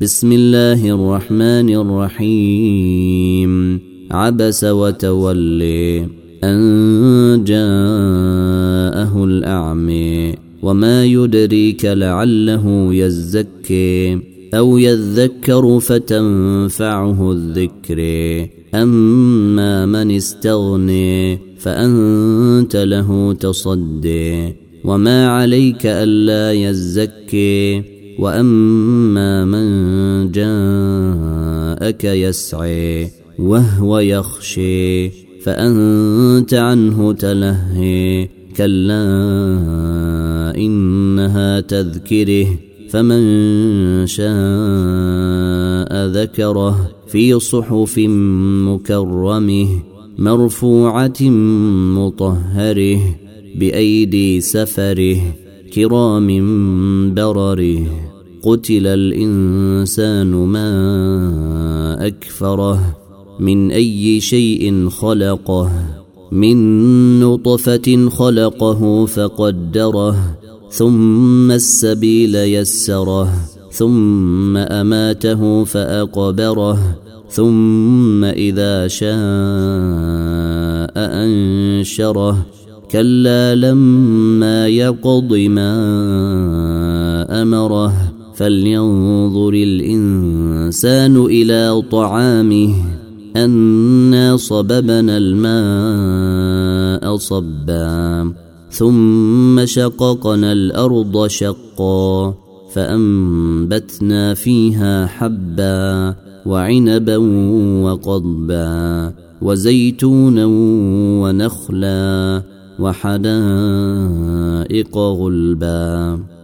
بسم الله الرحمن الرحيم عبس وتولي أن جاءه الأعمي وما يدريك لعله يزكي أو يذكر فتنفعه الذكر أما من استغني فأنت له تصدي وما عليك ألا يزكي وأما من جاءك يسعي وهو يخشي فأنت عنه تلهي كلا إنها تذكره فمن شاء ذكره في صحف مكرمه مرفوعة مطهره بأيدي سفره كرام برره قتل الإنسان ما أكفره من أي شيء خلقه من نطفة خلقه فقدره ثم السبيل يسره ثم أماته فأقبره ثم إذا شاء أنشره. كلا لما يقض ما أمره. فلينظر الإنسان إلى طعامه انا صببنا الماء صبا ثم شققنا الأرض شقا فأنبتنا فيها حبا وعنبا وقضبا وزيتونا ونخلا وحدائق غلبا.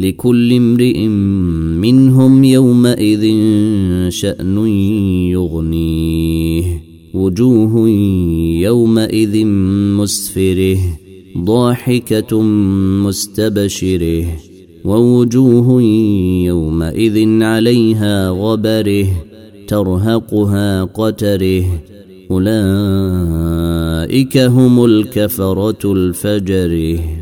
لكل امرئ منهم يومئذ شأن يغنيه. وجوه يومئذ مسفره ضاحكة مستبشره. ووجوه يومئذ عليها غبره ترهقها قتره. أولئك هم الكفرة الفجره.